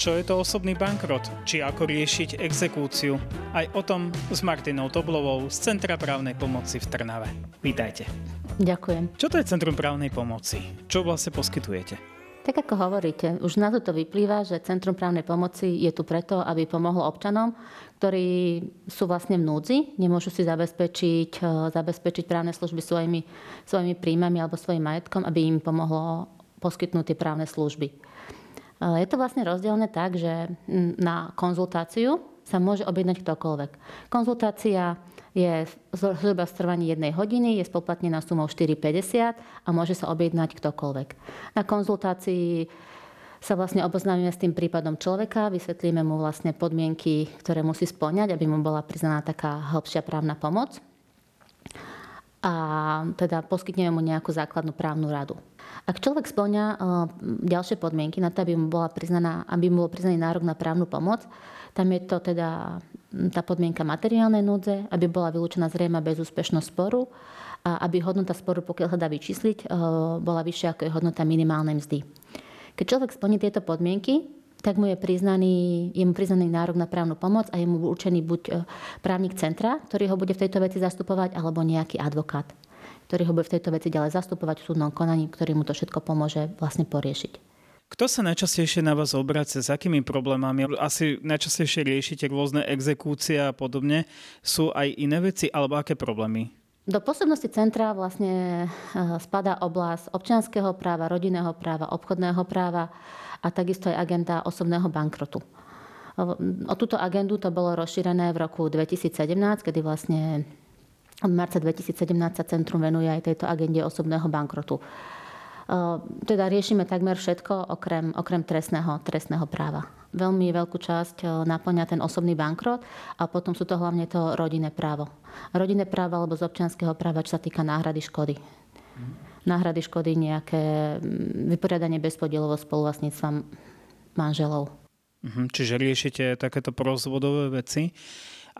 čo je to osobný bankrot, či ako riešiť exekúciu. Aj o tom s Martinou Toblovou z Centra právnej pomoci v Trnave. Vítajte. Ďakujem. Čo to je Centrum právnej pomoci? Čo vlastne poskytujete? Tak ako hovoríte, už na to vyplýva, že Centrum právnej pomoci je tu preto, aby pomohlo občanom, ktorí sú vlastne v núdzi, nemôžu si zabezpečiť, eh, zabezpečiť právne služby svojimi, svojimi príjmami alebo svojim majetkom, aby im pomohlo poskytnúť tie právne služby. Je to vlastne rozdelené tak, že na konzultáciu sa môže objednať ktokoľvek. Konzultácia je zhruba v trvaní jednej hodiny, je spoplatnená sumou 4,50 a môže sa objednať ktokoľvek. Na konzultácii sa vlastne oboznámime s tým prípadom človeka, vysvetlíme mu vlastne podmienky, ktoré musí splňať, aby mu bola priznaná taká hĺbšia právna pomoc. A teda poskytneme mu nejakú základnú právnu radu. Ak človek splňa eh, ďalšie podmienky na to, aby mu, bola priznaná, aby mu bol priznaný nárok na právnu pomoc, tam je to teda tá podmienka materiálnej núdze, aby bola vylúčená zrejma bezúspešnosť sporu a aby hodnota sporu, pokiaľ sa dá vyčísliť, eh, bola vyššia ako je hodnota minimálnej mzdy. Keď človek splní tieto podmienky, tak mu je priznaný, je mu priznaný nárok na právnu pomoc a je mu určený buď eh, právnik centra, ktorý ho bude v tejto veci zastupovať, alebo nejaký advokát ktorý ho bude v tejto veci ďalej zastupovať v súdnom konaní, ktorý mu to všetko pomôže vlastne poriešiť. Kto sa najčastejšie na vás obracia? S akými problémami? Asi najčastejšie riešite rôzne exekúcie a podobne. Sú aj iné veci alebo aké problémy? Do pôsobnosti centra vlastne eh, spadá oblasť občianského práva, rodinného práva, obchodného práva a takisto aj agenda osobného bankrotu. O túto agendu to bolo rozšírené v roku 2017, kedy vlastne od marca 2017 sa centrum venuje aj tejto agende osobného bankrotu. Teda riešime takmer všetko okrem, okrem trestného, trestného práva. Veľmi veľkú časť naplňa ten osobný bankrot a potom sú to hlavne to rodinné právo. Rodinné právo alebo z občianského práva, čo sa týka náhrady škody. Náhrady škody, nejaké vyporiadanie bezpodielovo spoluvlastníctva manželov. Mhm, čiže riešite takéto prozvodové veci.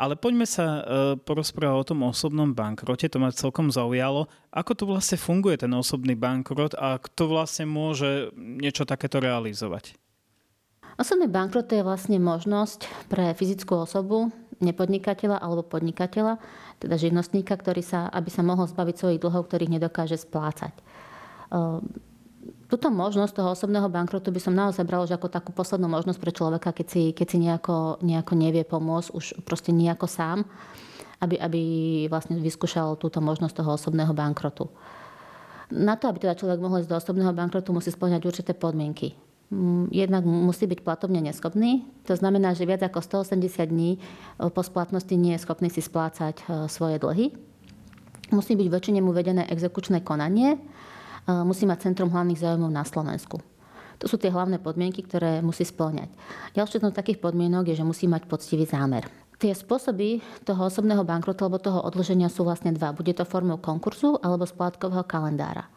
Ale poďme sa uh, porozprávať o tom osobnom bankrote, to ma celkom zaujalo. Ako to vlastne funguje ten osobný bankrot a kto vlastne môže niečo takéto realizovať? Osobný bankrot je vlastne možnosť pre fyzickú osobu, nepodnikateľa alebo podnikateľa, teda živnostníka, ktorý sa, aby sa mohol zbaviť svojich dlhov, ktorých nedokáže splácať. Uh, Tuto možnosť toho osobného bankrotu by som naozaj brala už ako takú poslednú možnosť pre človeka, keď si, keď si nejako, nejako nevie pomôcť, už proste nejako sám, aby, aby vlastne vyskúšal túto možnosť toho osobného bankrotu. Na to, aby teda človek mohol ísť do osobného bankrotu, musí splňať určité podmienky. Jednak musí byť platovne neschopný, to znamená, že viac ako 180 dní po splatnosti nie je schopný si splácať e, svoje dlhy. Musí byť väčšine mu vedené exekučné konanie, musí mať Centrum hlavných záujmov na Slovensku. To sú tie hlavné podmienky, ktoré musí splňať. Ďalšie z takých podmienok je, že musí mať poctivý zámer. Tie spôsoby toho osobného bankrotu alebo toho odloženia sú vlastne dva. Bude to formou konkurzu alebo splátkového kalendára.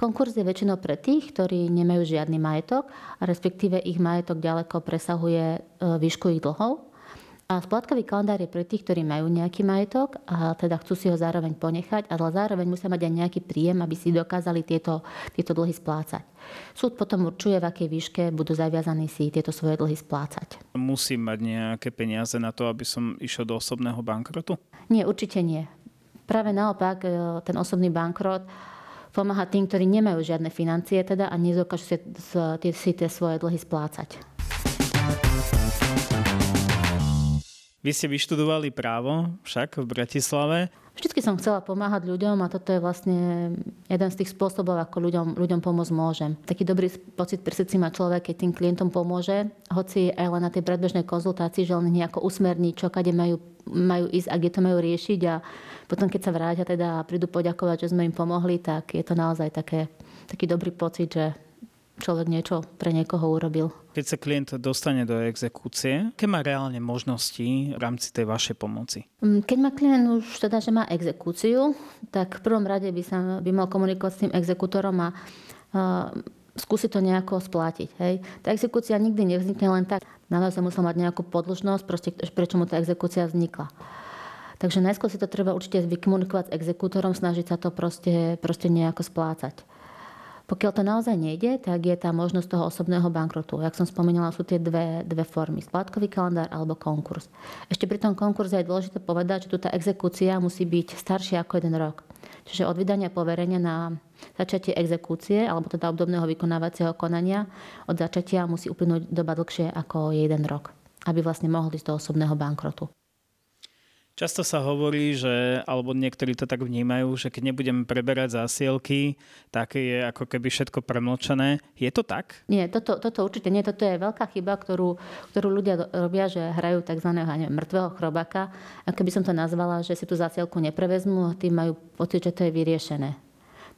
Konkurs je väčšinou pre tých, ktorí nemajú žiadny majetok, a respektíve ich majetok ďaleko presahuje e, výšku ich dlhov a splátkový kalendár je pre tých, ktorí majú nejaký majetok a teda chcú si ho zároveň ponechať, ale zároveň musia mať aj nejaký príjem, aby si dokázali tieto, tieto dlhy splácať. Súd potom určuje, v akej výške budú zaviazaní si tieto svoje dlhy splácať. Musím mať nejaké peniaze na to, aby som išiel do osobného bankrotu? Nie, určite nie. Práve naopak, e, ten osobný bankrot pomáha tým, ktorí nemajú žiadne financie teda a nedokážu si, si tie svoje dlhy splácať. Vy ste vyštudovali právo však v Bratislave. Vždycky som chcela pomáhať ľuďom a toto je vlastne jeden z tých spôsobov, ako ľuďom, ľuďom pomôcť môžem. Taký dobrý pocit pri srdci má človek, keď tým klientom pomôže, hoci aj len na tej predbežnej konzultácii, že len nejako usmerní, čo kade majú, majú ísť a kde to majú riešiť a potom keď sa vrátia teda a prídu poďakovať, že sme im pomohli, tak je to naozaj také, taký dobrý pocit, že človek niečo pre niekoho urobil. Keď sa klient dostane do exekúcie, aké má reálne možnosti v rámci tej vašej pomoci? Mm, keď má klient už teda, že má exekúciu, tak v prvom rade by, sa, by mal komunikovať s tým exekútorom a uh, skúsiť to nejako splatiť. Hej. Tá exekúcia nikdy nevznikne len tak. Naozaj musel mať nejakú podložnosť, proste, prečo mu tá exekúcia vznikla. Takže najskôr si to treba určite vykomunikovať s exekútorom, snažiť sa to proste, proste nejako splácať. Pokiaľ to naozaj nejde, tak je tá možnosť toho osobného bankrotu. Jak som spomínala, sú tie dve, dve formy. Splátkový kalendár alebo konkurs. Ešte pri tom konkurze je dôležité povedať, že tu tá exekúcia musí byť staršia ako jeden rok. Čiže od vydania poverenia na začatie exekúcie alebo teda obdobného vykonávacieho konania od začatia musí uplynúť doba dlhšie ako jeden rok, aby vlastne mohli ísť do osobného bankrotu. Často sa hovorí, že, alebo niektorí to tak vnímajú, že keď nebudeme preberať zásielky, tak je ako keby všetko premlčané. Je to tak? Nie, toto, toto určite nie. Toto je veľká chyba, ktorú, ktorú ľudia robia, že hrajú tzv. Neviem, mŕtvého chrobaka. A keby som to nazvala, že si tú zásielku neprevezmú, tým majú pocit, že to je vyriešené.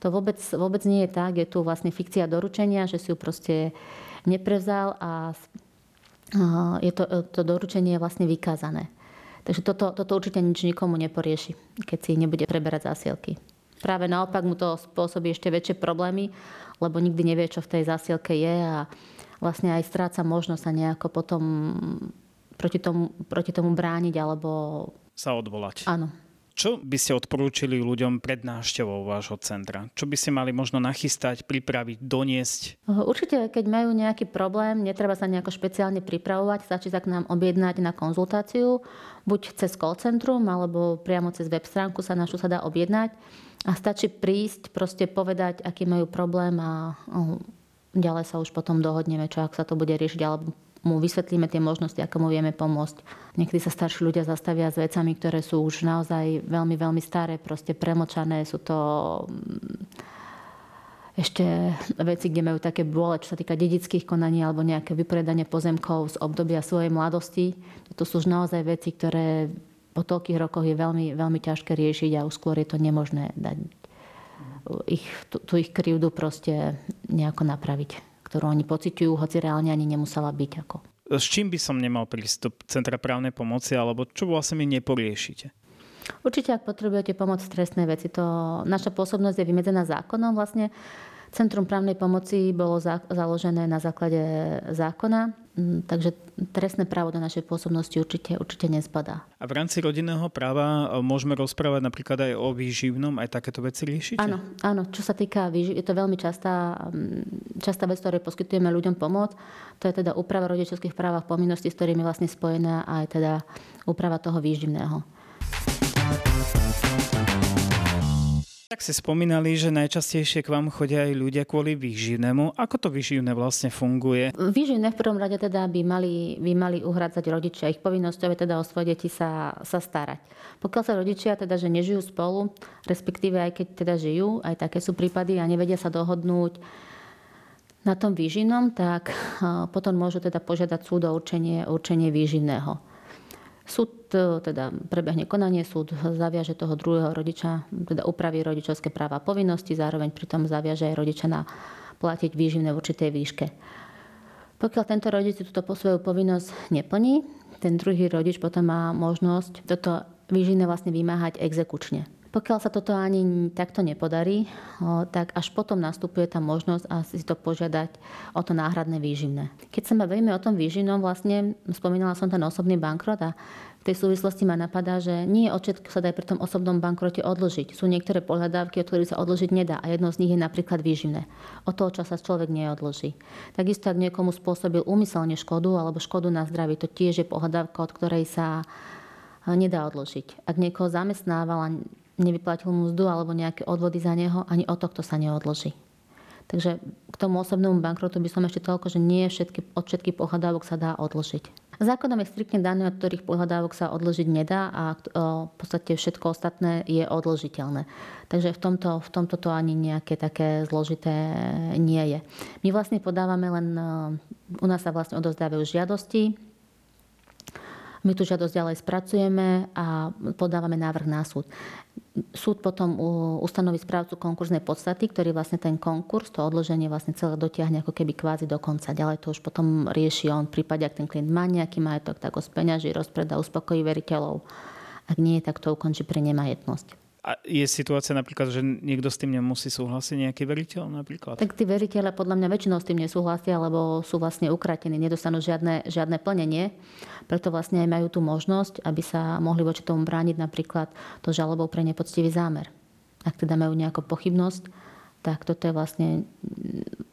To vôbec, vôbec nie je tak. Je tu vlastne fikcia doručenia, že si ju proste neprevzal a je to, to doručenie je vlastne vykázané. Takže toto, toto určite nič nikomu neporieši, keď si nebude preberať zásielky. Práve naopak mu to spôsobí ešte väčšie problémy, lebo nikdy nevie, čo v tej zásielke je a vlastne aj stráca možnosť sa nejako potom proti tomu, proti tomu brániť alebo... Sa odvolať. Áno. Čo by ste odporúčili ľuďom pred návštevou vášho centra? Čo by ste mali možno nachystať, pripraviť, doniesť? Určite, keď majú nejaký problém, netreba sa nejako špeciálne pripravovať, stačí sa k nám objednať na konzultáciu, buď cez call centrum, alebo priamo cez web stránku sa našu sa dá objednať a stačí prísť, proste povedať, aký majú problém a ďalej sa už potom dohodneme, čo ak sa to bude riešiť, alebo mu vysvetlíme tie možnosti, ako mu vieme pomôcť. Niekedy sa starší ľudia zastavia s vecami, ktoré sú už naozaj veľmi, veľmi staré, proste premočané. Sú to mm, ešte veci, kde majú také bôle, čo sa týka dedických konaní alebo nejaké vypredanie pozemkov z obdobia svojej mladosti. To sú už naozaj veci, ktoré po toľkých rokoch je veľmi, veľmi ťažké riešiť a už skôr je to nemožné dať ich, tú, tú ich krivdu proste nejako napraviť ktorú oni pociťujú, hoci reálne ani nemusela byť. Ako. S čím by som nemal prístup Centra právnej pomoci, alebo čo vlastne mi neporiešite? Určite, ak potrebujete pomoc v trestnej veci, to naša pôsobnosť je vymedzená zákonom vlastne. Centrum právnej pomoci bolo za, založené na základe zákona, takže trestné právo do našej pôsobnosti určite, určite nespadá. A v rámci rodinného práva e, môžeme rozprávať napríklad aj o výživnom, aj takéto veci riešiť? Áno, áno. Čo sa týka výživ, je to veľmi častá, mm, častá vec, ktorej poskytujeme ľuďom pomoc. To je teda úprava rodičovských práv a povinností, s ktorými vlastne spojená aj teda úprava toho výživného. Tak si spomínali, že najčastejšie k vám chodia aj ľudia kvôli výživnému. Ako to výživné vlastne funguje? Výživné v prvom rade teda by mali, by mali uhradzať rodičia. Ich povinnosťou je teda o svoje deti sa, sa starať. Pokiaľ sa rodičia teda, že nežijú spolu, respektíve aj keď teda žijú, aj také sú prípady a nevedia sa dohodnúť na tom výživnom, tak potom môžu teda požiadať súd o určenie, určenie výživného. Súd e, teda prebehne konanie, súd zaviaže toho druhého rodiča, teda upraví rodičovské práva a povinnosti, zároveň pritom zaviaže aj rodiča na platiť výživné v určitej výške. Pokiaľ tento rodič túto svoju povinnosť neplní, ten druhý rodič potom má možnosť toto výživné vlastne vymáhať exekučne. Pokiaľ sa toto ani takto nepodarí, tak až potom nastupuje tá možnosť si to požiadať o to náhradné výživné. Keď sa bavíme o tom výživnom, vlastne spomínala som ten osobný bankrot a v tej súvislosti ma napadá, že nie od sa dá pri tom osobnom bankrote odložiť. Sú niektoré pohľadávky, od ktorých sa odložiť nedá a jedno z nich je napríklad výživné. Od toho časa človek neodloží. Takisto, ak niekomu spôsobil úmyselne škodu alebo škodu na zdraví, to tiež je pohľadávka, od ktorej sa nedá odložiť. Ak niekoho zamestnávala nevyplatil mu mzdu alebo nejaké odvody za neho, ani o tohto sa neodloží. Takže k tomu osobnému bankrotu by som ešte toľko, že nie všetky, od všetkých pohľadávok sa dá odložiť. Zákonom je striktne dané, od ktorých pohľadávok sa odložiť nedá a v podstate všetko ostatné je odložiteľné. Takže v tomto, v tomto to ani nejaké také zložité nie je. My vlastne podávame len, u nás sa vlastne odozdávajú žiadosti, my tú žiadosť ďalej spracujeme a podávame návrh na súd. Súd potom ustanoví správcu konkurznej podstaty, ktorý vlastne ten konkurs, to odloženie vlastne celé dotiahne ako keby kvázi do konca. Ďalej to už potom rieši on v prípade, ak ten klient má nejaký majetok, tak ho speňaží, rozpredá, uspokojí veriteľov. Ak nie, tak to ukončí pre nemajetnosť. A je situácia napríklad, že niekto s tým nemusí súhlasiť, nejaký veriteľ napríklad? Tak tí veriteľe podľa mňa väčšinou s tým nesúhlasia, lebo sú vlastne ukratení, nedostanú žiadne, žiadne plnenie. Preto vlastne aj majú tú možnosť, aby sa mohli voči tomu brániť napríklad to žalobou pre nepoctivý zámer. Ak teda majú nejakú pochybnosť, tak toto je vlastne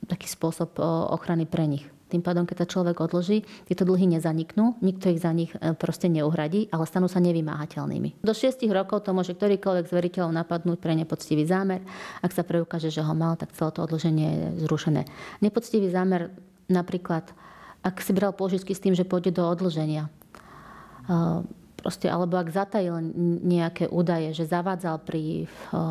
taký spôsob ochrany pre nich. Tým pádom, keď sa človek odloží, tieto dlhy nezaniknú, nikto ich za nich e, proste neuhradí, ale stanú sa nevymáhateľnými. Do 6 rokov to môže ktorýkoľvek z veriteľov napadnúť pre nepoctivý zámer. Ak sa preukáže, že ho mal, tak celé to odloženie je zrušené. Nepoctivý zámer napríklad, ak si bral pôžičky s tým, že pôjde do odloženia, e, proste, alebo ak zatajil nejaké údaje, že zavádzal pri, e,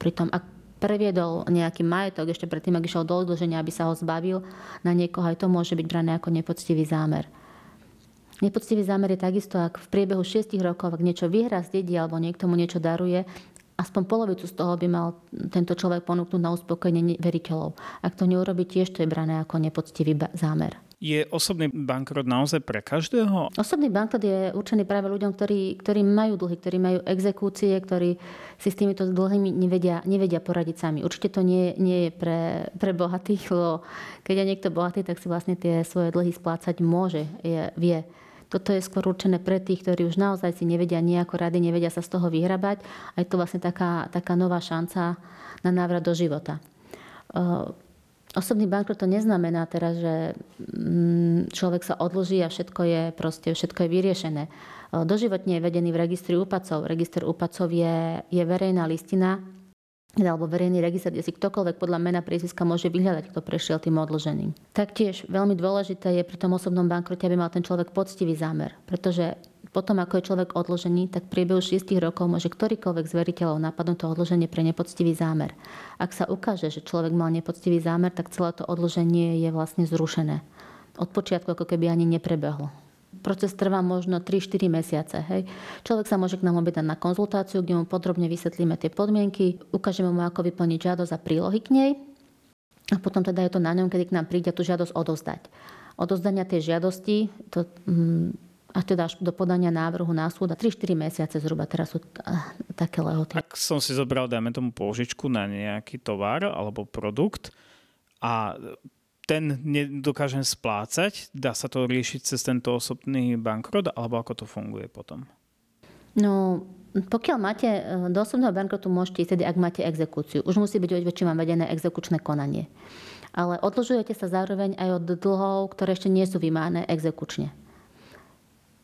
pri tom, ak previedol nejaký majetok ešte predtým, ak išiel do odloženia, aby sa ho zbavil na niekoho, aj to môže byť brané ako nepoctivý zámer. Nepoctivý zámer je takisto, ak v priebehu 6 rokov, ak niečo vyhrá z dedí alebo niekto mu niečo daruje, aspoň polovicu z toho by mal tento človek ponúknuť na uspokojenie veriteľov. Ak to neurobi, tiež to je brané ako nepoctivý zámer. Je osobný bankrot naozaj pre každého? Osobný bankrot je určený práve ľuďom, ktorí, ktorí majú dlhy, ktorí majú exekúcie, ktorí si s týmito dlhými nevedia, nevedia poradiť sami. Určite to nie, nie je pre, pre bohatých, lebo keď je niekto bohatý, tak si vlastne tie svoje dlhy splácať môže, je, vie. Toto je skôr určené pre tých, ktorí už naozaj si nevedia nejako rady, nevedia sa z toho vyhrabať. A je to vlastne taká, taká nová šanca na návrat do života. Osobný bankrot to neznamená teraz, že mm, človek sa odloží a všetko je, proste, všetko je vyriešené. Doživotne je vedený v registri úpadcov. Register úpadcov je, je verejná listina, alebo verejný register, kde si ktokoľvek podľa mena priezviska môže vyhľadať, kto prešiel tým odloženým. Taktiež veľmi dôležité je pri tom osobnom bankrote, aby mal ten človek poctivý zámer, pretože potom, ako je človek odložený, tak v priebehu 6 rokov môže ktorýkoľvek z veriteľov napadnúť to odloženie pre nepoctivý zámer. Ak sa ukáže, že človek mal nepoctivý zámer, tak celé to odloženie je vlastne zrušené. Od počiatku ako keby ani neprebehlo. Proces trvá možno 3-4 mesiace. Hej. Človek sa môže k nám objednať na konzultáciu, kde mu podrobne vysvetlíme tie podmienky, ukážeme mu, ako vyplniť žiadosť a prílohy k nej a potom teda je to na ňom, kedy k nám príde tú žiadosť odozdať. Odozdania tej žiadosti, to, mm, a teda až do podania návrhu na súd a 3-4 mesiace zhruba teraz sú také lehoty. Ak som si zobral, dajme tomu pôžičku na nejaký tovar alebo produkt a ten nedokážem splácať, dá sa to riešiť cez tento osobný bankrot alebo ako to funguje potom? No, pokiaľ máte e, do osobného bankrotu, môžete ísť tedy, ak máte exekúciu. Už musí byť väčším vám vedené exekučné konanie. Ale odložujete sa zároveň aj od dlhov, ktoré ešte nie sú vymáhané exekučne.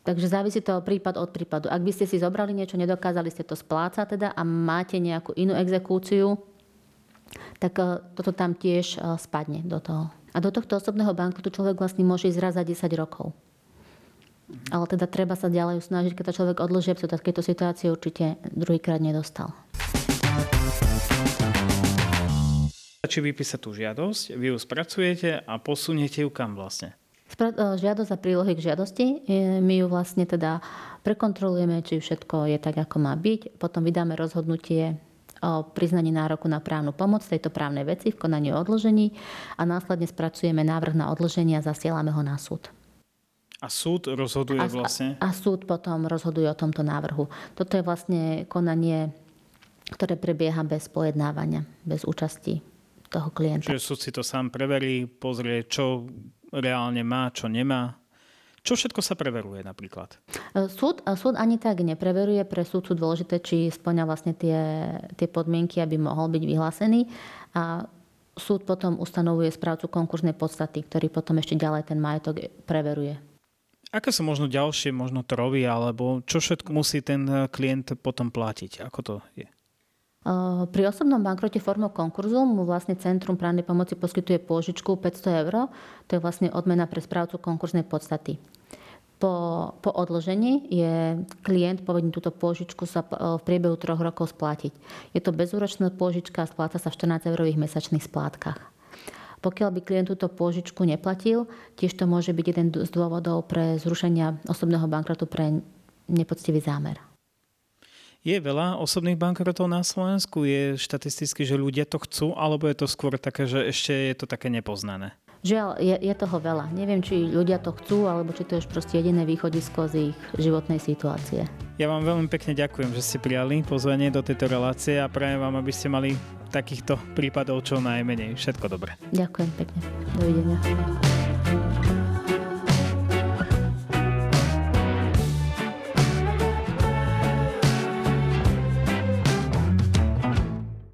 Takže závisí to prípad od prípadu. Ak by ste si zobrali niečo, nedokázali ste to splácať teda a máte nejakú inú exekúciu, tak e, toto tam tiež e, spadne do toho. A do tohto osobného bankrotu človek vlastne môže ísť raz za 10 rokov. Ale teda treba sa ďalej snažiť, keď to človek odloží, aby sa takéto situácie určite druhýkrát nedostal. Či vypísať tú žiadosť, vy ju spracujete a posuniete ju kam vlastne? E, žiadosť a prílohy k žiadosti. E, my ju vlastne teda prekontrolujeme, či všetko je tak, ako má byť. Potom vydáme rozhodnutie o priznaní nároku na právnu pomoc tejto právnej veci v konaní o odložení a následne spracujeme návrh na odloženie a zasielame ho na súd. A súd rozhoduje a, vlastne? A, a súd potom rozhoduje o tomto návrhu. Toto je vlastne konanie, ktoré prebieha bez pojednávania, bez účasti toho klienta. Čiže súd si to sám preverí, pozrie, čo reálne má, čo nemá? Čo všetko sa preveruje napríklad? E, súd, súd ani tak nepreveruje. Pre súd sú dôležité, či splňa vlastne tie, tie podmienky, aby mohol byť vyhlásený. A súd potom ustanovuje správcu konkurznej podstaty, ktorý potom ešte ďalej ten majetok preveruje. Aké sú možno ďalšie možno trovy, alebo čo všetko musí ten klient potom platiť? Ako to je? Pri osobnom bankrote formou konkurzu mu vlastne Centrum právnej pomoci poskytuje pôžičku 500 eur. To je vlastne odmena pre správcu konkurznej podstaty. Po, po odložení je klient povedný túto pôžičku sa v priebehu troch rokov splatiť. Je to bezúročná pôžička a spláca sa v 14 eurových mesačných splátkach. Pokiaľ by klient túto pôžičku neplatil, tiež to môže byť jeden z dôvodov pre zrušenia osobného bankrotu pre nepoctivý zámer. Je veľa osobných bankrotov na Slovensku? Je štatisticky, že ľudia to chcú, alebo je to skôr také, že ešte je to také nepoznané? Žiaľ, je, je toho veľa. Neviem, či ľudia to chcú, alebo či to je proste jediné východisko z ich životnej situácie. Ja vám veľmi pekne ďakujem, že ste prijali pozvanie do tejto relácie a prajem vám, aby ste mali takýchto prípadov čo najmenej. Všetko dobré. Ďakujem pekne. Dovidenia.